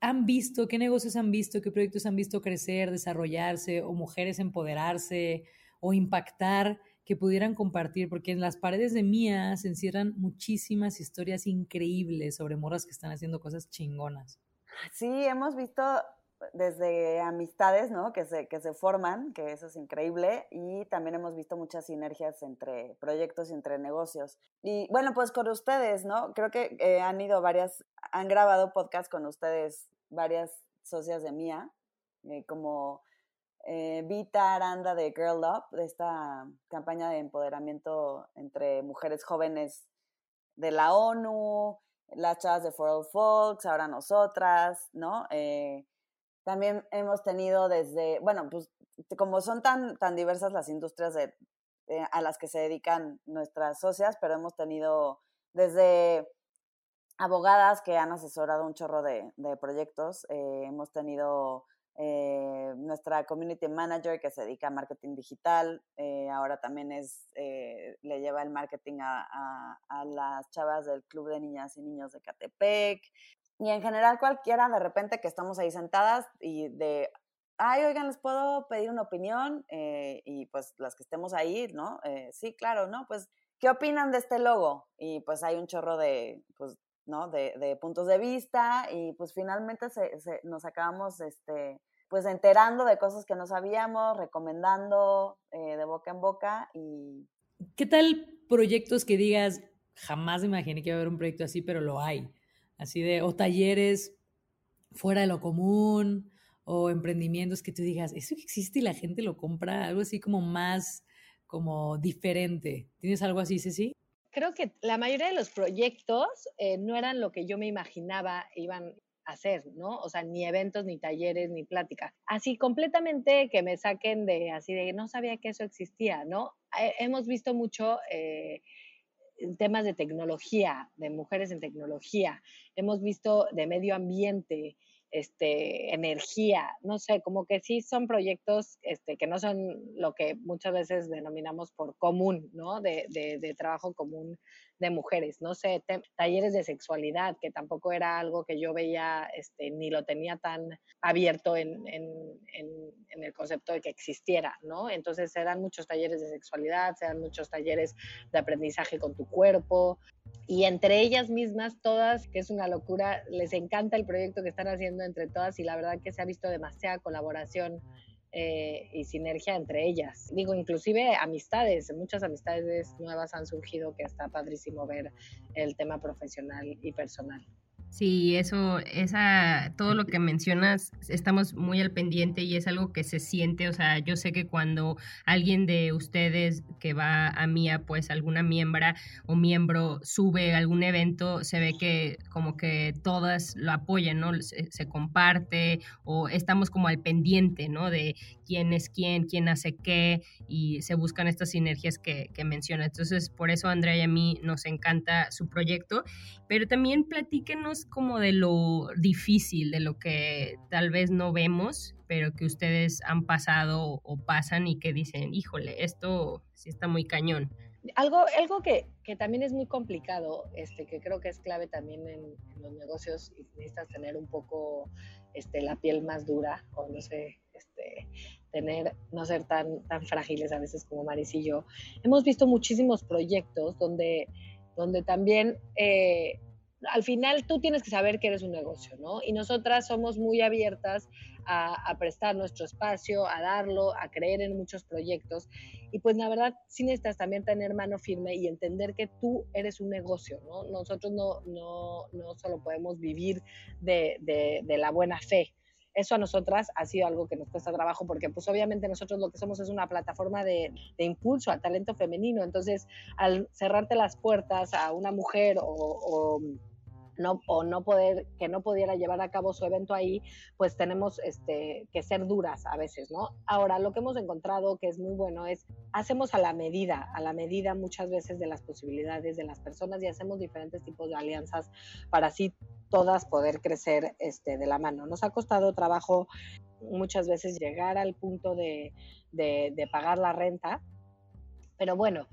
han visto, qué negocios han visto, qué proyectos han visto crecer, desarrollarse, o mujeres empoderarse, o impactar, que pudieran compartir? Porque en las paredes de Mía se encierran muchísimas historias increíbles sobre morras que están haciendo cosas chingonas. Sí, hemos visto desde amistades, ¿no? Que se, que se forman, que eso es increíble, y también hemos visto muchas sinergias entre proyectos y entre negocios. Y bueno, pues con ustedes, ¿no? Creo que eh, han ido varias, han grabado podcast con ustedes varias socias de Mía, eh, como eh, Vita Aranda de Girl Up, de esta campaña de empoderamiento entre mujeres jóvenes de la ONU, las chavas de For All Folks, ahora nosotras, ¿no? También hemos tenido desde, bueno, pues como son tan, tan diversas las industrias de, eh, a las que se dedican nuestras socias, pero hemos tenido desde abogadas que han asesorado un chorro de, proyectos, eh, hemos tenido eh, nuestra community manager que se dedica a marketing digital, ahora también es, le lleva el marketing a, a, las chavas del Club de Niñas y Niños de Catepec, y en general cualquiera de repente que estamos ahí sentadas y de ay, oigan, les puedo pedir una opinión eh, y pues las que estemos ahí, ¿no? Eh, sí, claro, ¿no? Pues, ¿qué opinan de este logo? Y pues hay un chorro de, pues, ¿no? De, puntos de vista y pues finalmente se, nos acabamos, este, pues enterando de cosas que no sabíamos, recomendando eh, de boca en boca y... ¿Qué tal proyectos que digas, jamás imaginé que iba a haber un proyecto así, pero lo hay? Así de, o talleres fuera de lo común, o emprendimientos que tú digas, eso existe y la gente lo compra, algo así como más, como diferente. ¿Tienes algo así, Ceci? Creo que la mayoría de los proyectos eh, no eran lo que yo me imaginaba iban a hacer, ¿no? O sea, ni eventos, ni talleres, ni pláticas. Así completamente que me saquen de, así de, no sabía que eso existía, ¿no? Eh, hemos visto mucho... Eh, temas de tecnología, de mujeres en tecnología, hemos visto de medio ambiente, este, energía, no sé, como que sí son proyectos este, que no son lo que muchas veces denominamos por común, ¿no? De, de, trabajo común de mujeres, no sé, talleres de sexualidad, que tampoco era algo que yo veía, este, ni lo tenía tan abierto en, en, en, el concepto de que existiera, ¿no? Entonces eran muchos talleres de sexualidad, eran muchos talleres de aprendizaje con tu cuerpo, y entre ellas mismas, todas, que es una locura, les encanta el proyecto que están haciendo entre todas y la verdad que se ha visto demasiada colaboración eh, y sinergia entre ellas. Digo, inclusive amistades, muchas amistades nuevas han surgido que está padrísimo ver el tema profesional y personal. Sí, eso, esa, todo lo que mencionas, estamos muy al pendiente y es algo que se siente, o sea, yo sé que cuando alguien de ustedes que va a Mía, pues alguna miembra o miembro sube algún evento, se ve que como que todas lo apoyan, ¿no? Se, se comparte o estamos como al pendiente, ¿no? De quién es quién, quién hace qué y se buscan estas sinergias que, que menciona. Entonces, por eso Andrea y a mí nos encanta su proyecto, pero también platíquenos como de lo difícil, de lo que tal vez no vemos, pero que ustedes han pasado o pasan y que dicen, híjole, esto sí está muy cañón. Algo, algo que, que también es muy complicado, este, que creo que es clave también en, los negocios y necesitas tener un poco este, la piel más dura o no sé, este, tener, no ser tan, tan frágiles a veces como Maris y yo. Hemos visto muchísimos proyectos donde, donde también eh, al final tú tienes que saber que eres un negocio, ¿no? Y nosotras somos muy abiertas a, prestar nuestro espacio, a darlo, a creer en muchos proyectos. Y pues la verdad, sí necesitas también tener mano firme y entender que tú eres un negocio, ¿no? Nosotros no, no, no solo podemos vivir de, de, la buena fe, eso a nosotras ha sido algo que nos cuesta trabajo porque pues obviamente nosotros lo que somos es una plataforma de, de impulso al talento femenino. Entonces, al cerrarte las puertas a una mujer o no, o no poder, que no pudiera llevar a cabo su evento ahí, pues tenemos este, que ser duras a veces, ¿no? Ahora, lo que hemos encontrado que es muy bueno es, hacemos a la medida, a la medida muchas veces de las posibilidades de las personas y hacemos diferentes tipos de alianzas para así todas poder crecer este, de la mano. Nos ha costado trabajo muchas veces llegar al punto de, de pagar la renta, pero bueno,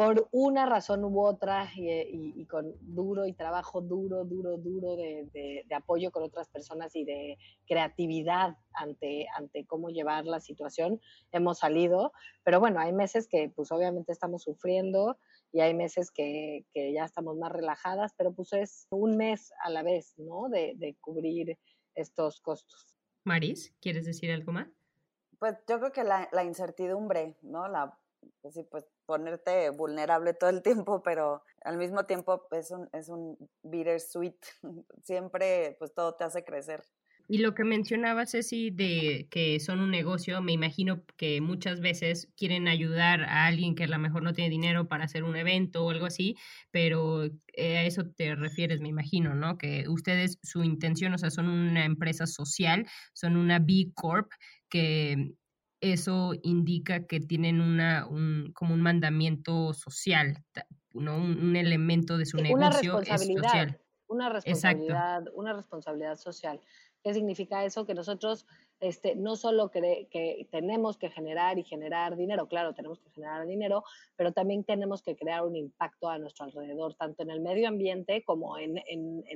por una razón u otra y, con duro y trabajo duro, duro, duro de, apoyo con otras personas y de creatividad ante, ante cómo llevar la situación, hemos salido. Pero bueno, hay meses que pues obviamente estamos sufriendo y hay meses que, que ya estamos más relajadas, pero pues es un mes a la vez, ¿no? De, de cubrir estos costos. Maris, ¿quieres decir algo más? Pues yo creo que la, la incertidumbre, ¿no? La, pues sí, pues ponerte vulnerable todo el tiempo, pero al mismo tiempo es un, es un bittersweet. [LAUGHS] Siempre, pues todo te hace crecer. Y lo que mencionabas, Ceci, de que son un negocio, me imagino que muchas veces quieren ayudar a alguien que a lo mejor no tiene dinero para hacer un evento o algo así, pero eh, a eso te refieres, me imagino, ¿no? Que ustedes, su intención, o sea, son una empresa social, son una B Corp que eso indica que tienen una, un, como un mandamiento social, ¿no? un, elemento de su negocio es social. Una responsabilidad, una responsabilidad social. ¿Qué significa eso? Que nosotros este, no solo que, que tenemos que generar y generar dinero, claro, tenemos que generar dinero, pero también tenemos que crear un impacto a nuestro alrededor, tanto en el medio ambiente como en,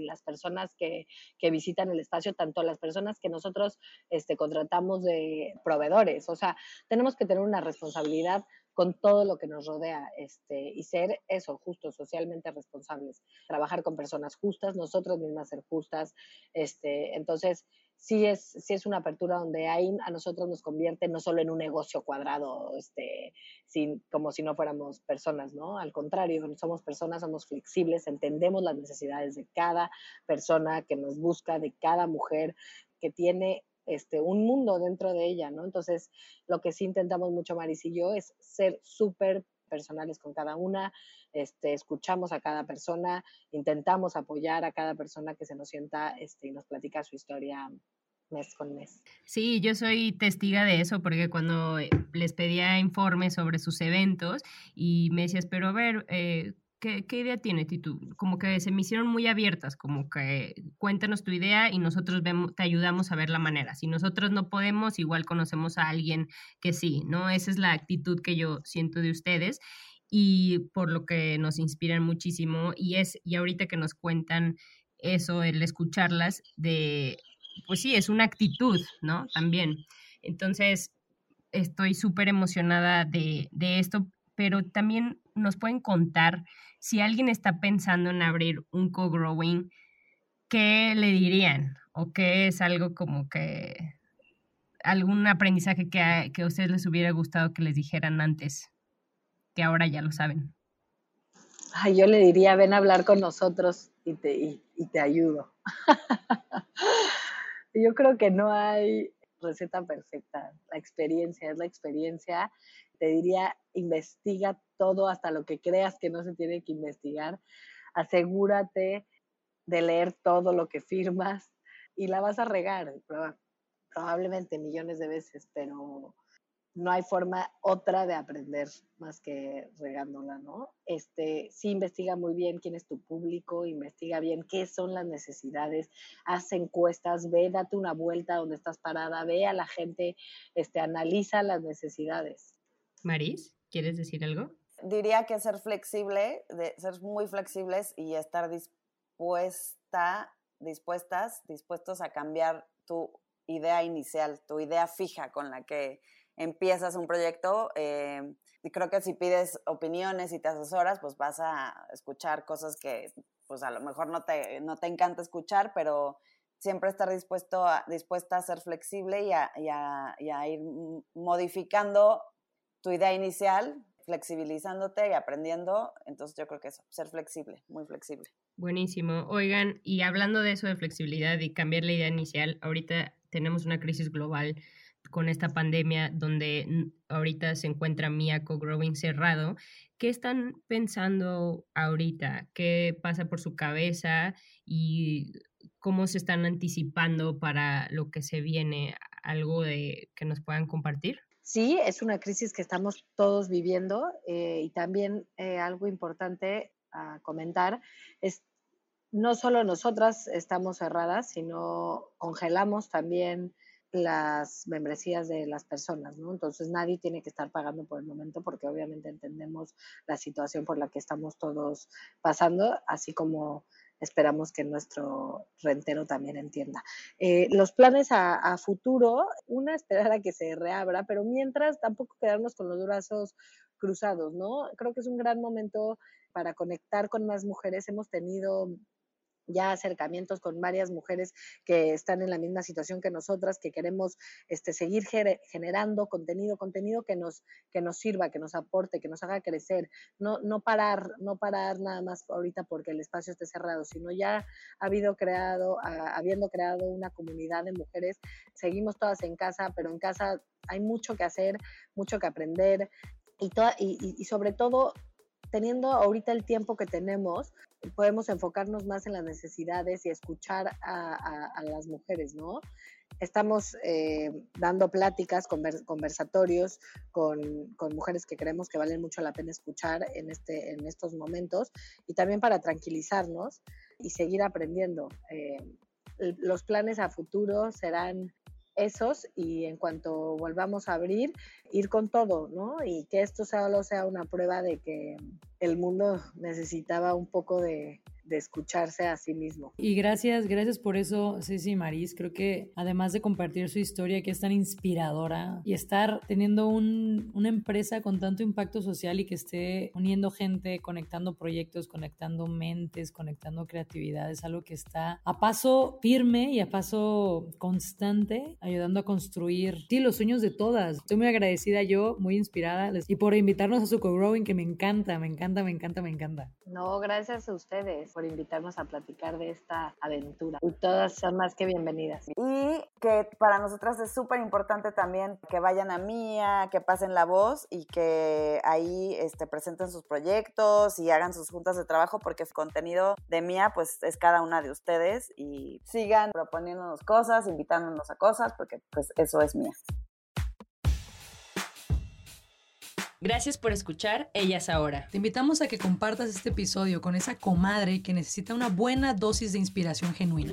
las personas que, que, visitan el espacio, tanto las personas que nosotros este, contratamos de proveedores. O sea, tenemos que tener una responsabilidad con todo lo que nos rodea este, y ser eso, justos, socialmente responsables, trabajar con personas justas, nosotros mismas ser justas. Este, entonces, sí es, sí es una apertura donde ahí a nosotros nos convierte no solo en un negocio cuadrado, este, sin, como si no fuéramos personas, ¿no? Al contrario, somos personas, somos flexibles, entendemos las necesidades de cada persona que nos busca, de cada mujer que tiene este, un mundo dentro de ella, ¿no? Entonces, lo que sí intentamos mucho Maris y yo es ser súper personales con cada una, este, escuchamos a cada persona, intentamos apoyar a cada persona que se nos sienta este, y nos platica su historia mes con mes. Sí, yo soy testiga de eso porque cuando eh, les pedía informes sobre sus eventos y me decías, pero a ver, eh, ¿Qué, idea tiene Titu? Como que se me hicieron muy abiertas, como que cuéntanos tu idea y nosotros vemos, te ayudamos a ver la manera. Si nosotros no podemos, igual conocemos a alguien que sí, ¿no? Esa es la actitud que yo siento de ustedes y por lo que nos inspiran muchísimo y es, y ahorita que nos cuentan eso, el escucharlas, de, pues sí, es una actitud, ¿no? También. Entonces, estoy súper emocionada de, de esto, pero también nos pueden contar si alguien está pensando en abrir un co-growing, ¿qué le dirían? ¿O qué es algo como que algún aprendizaje que a, que ustedes les hubiera gustado que les dijeran antes, que ahora ya lo saben? Ay, yo le diría, ven a hablar con nosotros y te, y te ayudo. [LAUGHS] yo creo que no hay receta perfecta. La experiencia es la experiencia te diría, investiga todo hasta lo que creas que no se tiene que investigar. Asegúrate de leer todo lo que firmas y la vas a regar, probablemente millones de veces, pero no hay forma otra de aprender más que regándola, ¿no? Este, sí investiga muy bien quién es tu público, investiga bien qué son las necesidades, haz encuestas, ve, date una vuelta donde estás parada, ve a la gente, este, analiza las necesidades. Maris, ¿quieres decir algo? Diría que ser flexible, de ser muy flexibles y estar dispuesta, dispuestas, dispuestos a cambiar tu idea inicial, tu idea fija con la que empiezas un proyecto. Eh, y creo que si pides opiniones y te asesoras, pues vas a escuchar cosas que pues a lo mejor no te, no te encanta escuchar, pero siempre estar dispuesto a, dispuesta a ser flexible y a, y a ir modificando tu idea inicial, flexibilizándote y aprendiendo. Entonces yo creo que eso, ser flexible, muy flexible. Buenísimo. Oigan, y hablando de eso de flexibilidad y cambiar la idea inicial, ahorita tenemos una crisis global con esta pandemia donde ahorita se encuentra Miyako Growing cerrado. ¿Qué están pensando ahorita? ¿Qué pasa por su cabeza y cómo se están anticipando para lo que se viene? ¿Algo de que nos puedan compartir? sí, es una crisis que estamos todos viviendo eh, y también eh, algo importante a comentar es no solo nosotras estamos cerradas, sino congelamos también las membresías de las personas, ¿no? Entonces nadie tiene que estar pagando por el momento porque obviamente entendemos la situación por la que estamos todos pasando, así como esperamos que nuestro rentero también entienda. Eh, los planes a, futuro, una esperar a que se reabra, pero mientras tampoco quedarnos con los brazos cruzados, ¿no? Creo que es un gran momento para conectar con más mujeres. Hemos tenido ya acercamientos con varias mujeres que están en la misma situación que nosotras, que queremos este, seguir generando contenido, contenido que nos, que nos sirva, que nos aporte, que nos haga crecer, no, no parar, no parar nada más ahorita porque el espacio esté cerrado, sino ya ha habido creado, habiendo creado una comunidad de mujeres, seguimos todas en casa, pero en casa hay mucho que hacer, mucho que aprender y, toda, y, y sobre todo teniendo ahorita el tiempo que tenemos, podemos enfocarnos más en las necesidades y escuchar a, las mujeres, ¿no? Estamos eh, dando pláticas, conversatorios con, mujeres que creemos que valen mucho la pena escuchar en, este, en estos momentos y también para tranquilizarnos y seguir aprendiendo. Eh, los planes a futuro serán esos y en cuanto volvamos a abrir, ir con todo, ¿no? Y que esto solo sea una prueba de que el mundo necesitaba un poco de, de escucharse a sí mismo. Y gracias, gracias por eso, Ceci Maris. Creo que además de compartir su historia, que es tan inspiradora y estar teniendo un, una empresa con tanto impacto social y que esté uniendo gente, conectando proyectos, conectando mentes, conectando creatividad, es algo que está a paso firme y a paso constante, ayudando a construir, sí, los sueños de todas. Estoy muy agradecida yo, muy inspirada y por invitarnos a su co-growing que me encanta, me encanta, me encanta, me encanta. No, gracias a ustedes por invitarnos a platicar de esta aventura. Y todas son más que bienvenidas. Y que para nosotras es súper importante también que vayan a Mía, que pasen la voz y que ahí este, presenten sus proyectos y hagan sus juntas de trabajo porque el contenido de Mía pues es cada una de ustedes y sigan proponiéndonos cosas, invitándonos a cosas porque pues eso es Mía. Gracias por escuchar Ellas Ahora. Te invitamos a que compartas este episodio con esa comadre que necesita una buena dosis de inspiración genuina.